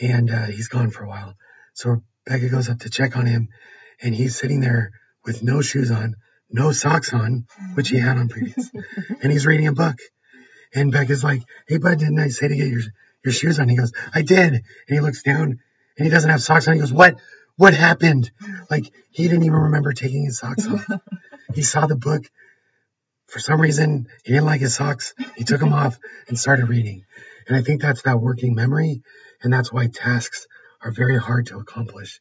and uh, he's gone for a while. So Becca goes up to check on him, and he's sitting there with no shoes on, no socks on, which he had on previous, and he's reading a book. And Becca's like, "Hey, bud, didn't I say to get your your shoes on?" He goes, "I did." And he looks down, and he doesn't have socks on. He goes, "What? What happened?" Like he didn't even remember taking his socks off. he saw the book. For some reason, he didn't like his socks. He took them off and started reading. And I think that's that working memory, and that's why tasks are very hard to accomplish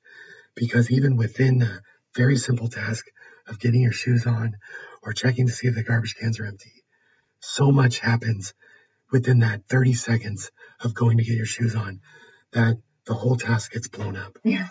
because even within a very simple task of getting your shoes on or checking to see if the garbage cans are empty, so much happens within that 30 seconds of going to get your shoes on that the whole task gets blown up. Yeah.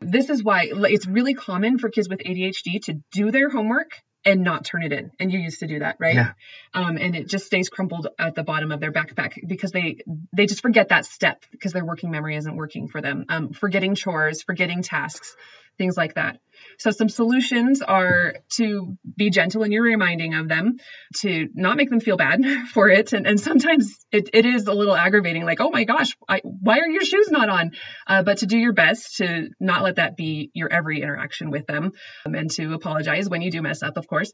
This is why it's really common for kids with ADHD to do their homework and not turn it in. And you used to do that, right? Yeah. Um, and it just stays crumpled at the bottom of their backpack because they they just forget that step because their working memory isn't working for them. Um, forgetting chores, forgetting tasks, things like that. So some solutions are to be gentle in your reminding of them, to not make them feel bad for it. And, and sometimes it, it is a little aggravating, like, oh my gosh, I, why are your shoes not on? Uh, but to do your best to not let that be your every interaction with them um, and to apologize when you do mess up, of course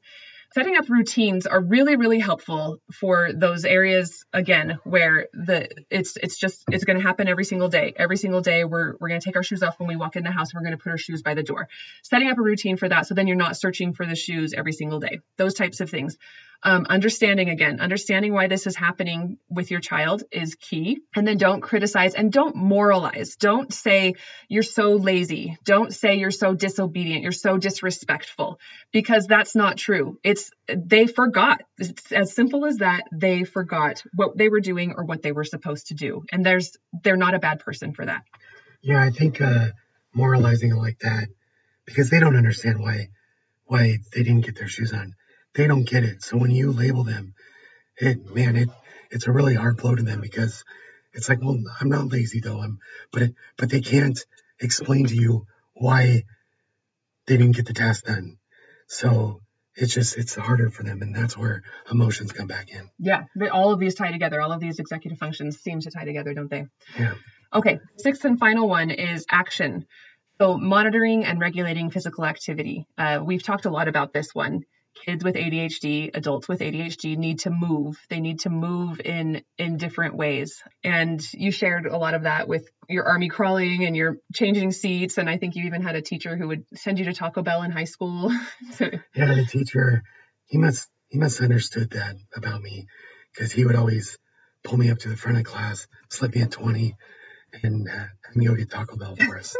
setting up routines are really really helpful for those areas again where the it's it's just it's going to happen every single day. Every single day we're we're going to take our shoes off when we walk in the house we're going to put our shoes by the door. Setting up a routine for that so then you're not searching for the shoes every single day. Those types of things um, understanding again, understanding why this is happening with your child is key. And then don't criticize and don't moralize. Don't say you're so lazy. Don't say you're so disobedient. You're so disrespectful because that's not true. It's they forgot. It's as simple as that. They forgot what they were doing or what they were supposed to do. And there's they're not a bad person for that. Yeah, I think uh, moralizing like that because they don't understand why why they didn't get their shoes on they don't get it. So when you label them, it man, it it's a really hard blow to them because it's like, well, I'm not lazy though. I'm, but it, but they can't explain to you why they didn't get the task done. So it's just it's harder for them, and that's where emotions come back in. Yeah, all of these tie together. All of these executive functions seem to tie together, don't they? Yeah. Okay, sixth and final one is action. So monitoring and regulating physical activity. Uh, we've talked a lot about this one kids with ADHD, adults with ADHD need to move. They need to move in in different ways. And you shared a lot of that with your army crawling and your changing seats. And I think you even had a teacher who would send you to Taco Bell in high school. yeah, the teacher he must he must understood that about me because he would always pull me up to the front of class, slip me a 20, and uh, have me go get Taco Bell for us.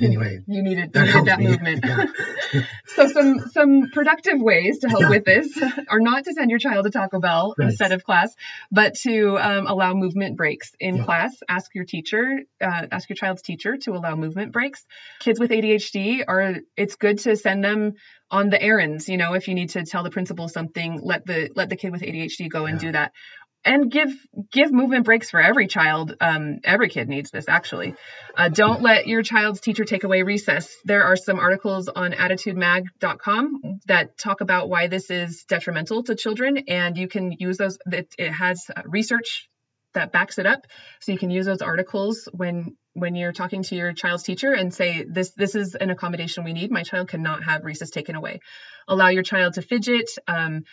Anyway, you needed, you that needed that movement. Yeah. so some some productive ways to help Yeah. with this are not to send your child to Taco Bell Right. instead of class, but to um, allow movement breaks in Yeah. class. Ask your teacher, uh, ask your child's teacher to allow movement breaks. Kids with ADHD are. It's good to send them on the errands. You know, if you need to tell the principal something, let the let the kid with ADHD go and do that. And give give movement breaks for every child. Um, every kid needs this actually. Uh, don't let your child's teacher take away recess. There are some articles on additudemag.com that talk about why this is detrimental to children, and you can use those. It, it has research that backs it up, so you can use those articles when when you're talking to your child's teacher and say this this is an accommodation we need. My child cannot have recess taken away. Allow your child to fidget. Um,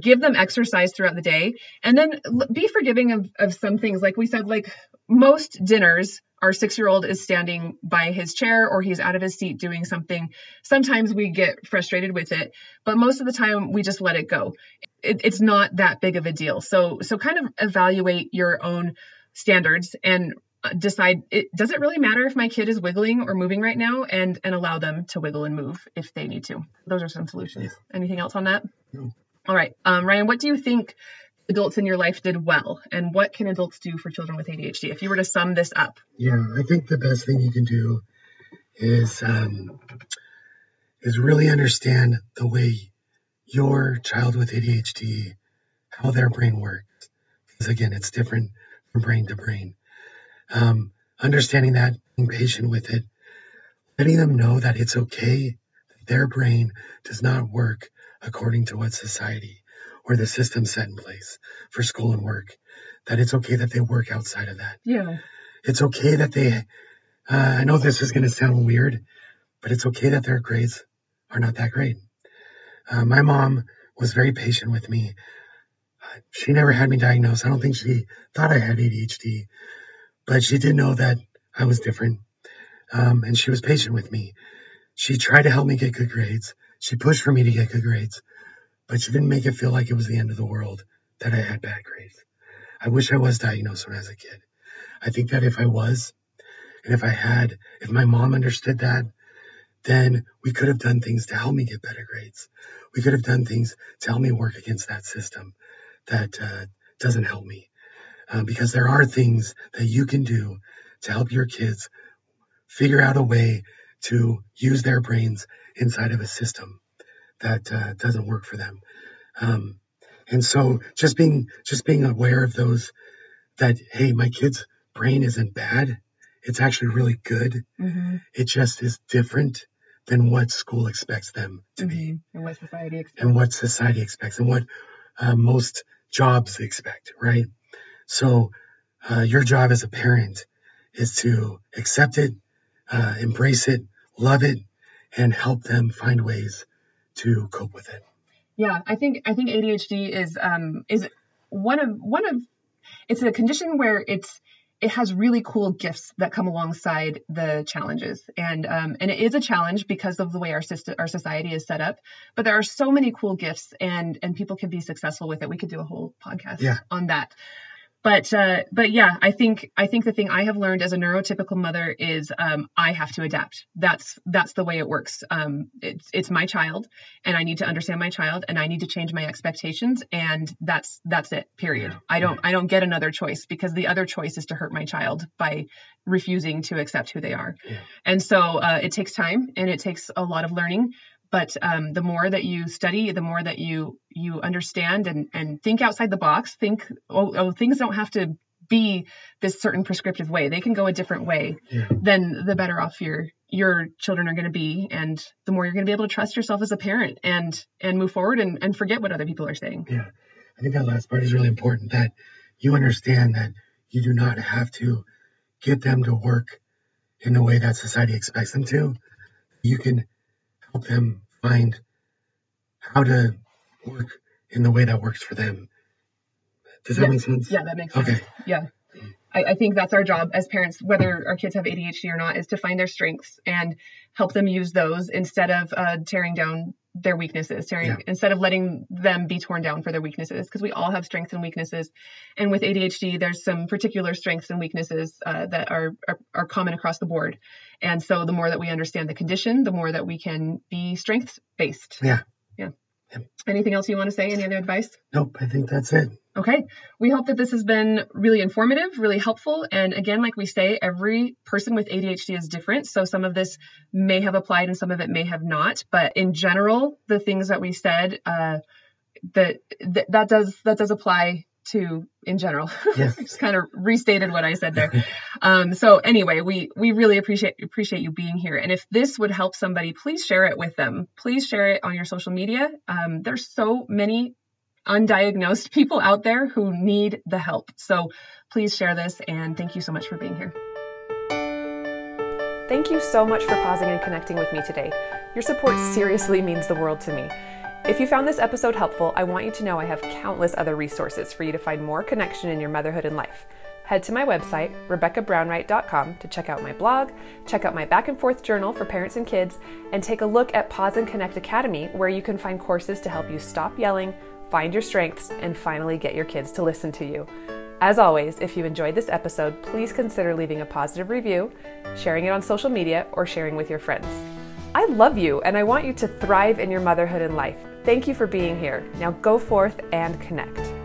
give them exercise throughout the day, and then be forgiving of, of some things. Like we said, like most dinners our six year old is standing by his chair or he's out of his seat doing something. Sometimes we get frustrated with it, but most of the time we just let it go. It, it's not that big of a deal. So, so kind of evaluate your own standards and decide it does it really matter if my kid is wiggling or moving right now and and allow them to wiggle and move if they need to those are some solutions anything else on that No. all right um, ryan what do you think adults in your life did well and what can adults do for children with adhd if you were to sum this up Yeah, I think the best thing you can do is um, is really understand the way your child with ADHD, how their brain works. Because again, it's different from brain to brain. Um, understanding that, being patient with it, letting them know that it's okay that their brain does not work according to what society or the system set in place for school and work. That it's okay that they work outside of that. Yeah. It's okay that they uh, i know this is going to sound weird but it's okay that their grades are not that great. Uh, my mom was very patient with me. Uh, she never had me diagnosed. I don't think she thought i had adhd but she did know that i was different. Um, and she was patient with me. She tried to help me get good grades. She pushed for me to get good grades but she didn't make it feel like it was the end of the world that i had bad grades. I wish i was diagnosed when i was a kid. I think that if I was, and if I had, if my mom understood that, then we could have done things to help me get better grades. We could have done things to help me work against that system that uh, doesn't help me. Uh, because there are things that you can do to help your kids figure out a way to use their brains inside of a system that uh, doesn't work for them. Um, and so just being just being aware of those that hey, my kid's brain isn't bad. It's actually really good. mm-hmm. It just is different than what school expects them to be and what society expects and what society expects and what uh, most jobs expect, right? So uh, your job as a parent is to accept it, uh, embrace it, love it, and help them find ways to cope with it. Yeah, I think I think ADHD is um is one of one of it's a condition where it's it has really cool gifts that come alongside the challenges and um, and it is a challenge because of the way our system our society is set up but there are so many cool gifts and and people can be successful with it we could do a whole podcast Yeah. on that but uh, but yeah, I think I think the thing I have learned as a neurotypical mother is um, I have to adapt. That's that's the way it works. Um, it's it's my child, and I need to understand my child, and I need to change my expectations, and that's that's it. Period. Yeah. I don't I don't get another choice because the other choice is to hurt my child by refusing to accept who they are. Yeah. And so uh, it takes time and it takes a lot of learning. But um, the more that you study, the more that you you understand and and think outside the box. Think oh, oh things don't have to be this certain prescriptive way. They can go a different way. Yeah. Then the better off your your children are going to be, and the more you're going to be able to trust yourself as a parent and and move forward and and forget what other people are saying. Yeah. I think that last part is really important that you understand that you do not have to get them to work in the way that society expects them to. You can help them find how to work in the way that works for them. Does that Yeah. make sense? Yeah, that makes sense. Okay. Yeah. I, I think that's our job as parents, whether our kids have ADHD or not, is to find their strengths and help them use those instead of uh, tearing down their weaknesses, sharing Yeah. instead of letting them be torn down for their weaknesses, because we all have strengths and weaknesses. And with ADHD, there's some particular strengths and weaknesses uh, that are, are are common across the board. And so the more that we understand the condition, the more that we can be strengths based. Yeah. Yeah. Anything else you want to say? Any other advice? Nope, I think that's it. Okay. We hope that this has been really informative, really helpful. And again, like we say, every person with ADHD is different. So some of this may have applied and some of it may have not. But in general, the things that we said, uh, that, that that does that does apply to in general. Yes. Just kind of restated what I said there. Um, so anyway, we we really appreciate appreciate you being here. And if this would help somebody, please share it with them. Please share it on your social media. Um, there's so many undiagnosed people out there who need the help. So please share this and thank you so much for being here. Thank you so much for pausing and connecting with me today. Your support seriously means the world to me. If you found this episode helpful, I want you to know I have countless other resources for you to find more connection in your motherhood and life. Head to my website, RebeccaBrownwright.com, to check out my blog, check out my back and forth journal for parents and kids, and take a look at Pause and Connect Academy, where you can find courses to help you stop yelling, find your strengths, and finally get your kids to listen to you. As always, if you enjoyed this episode, please consider leaving a positive review, sharing it on social media, or sharing with your friends. I love you and I want you to thrive in your motherhood and life. Thank you for being here. Now go forth and connect.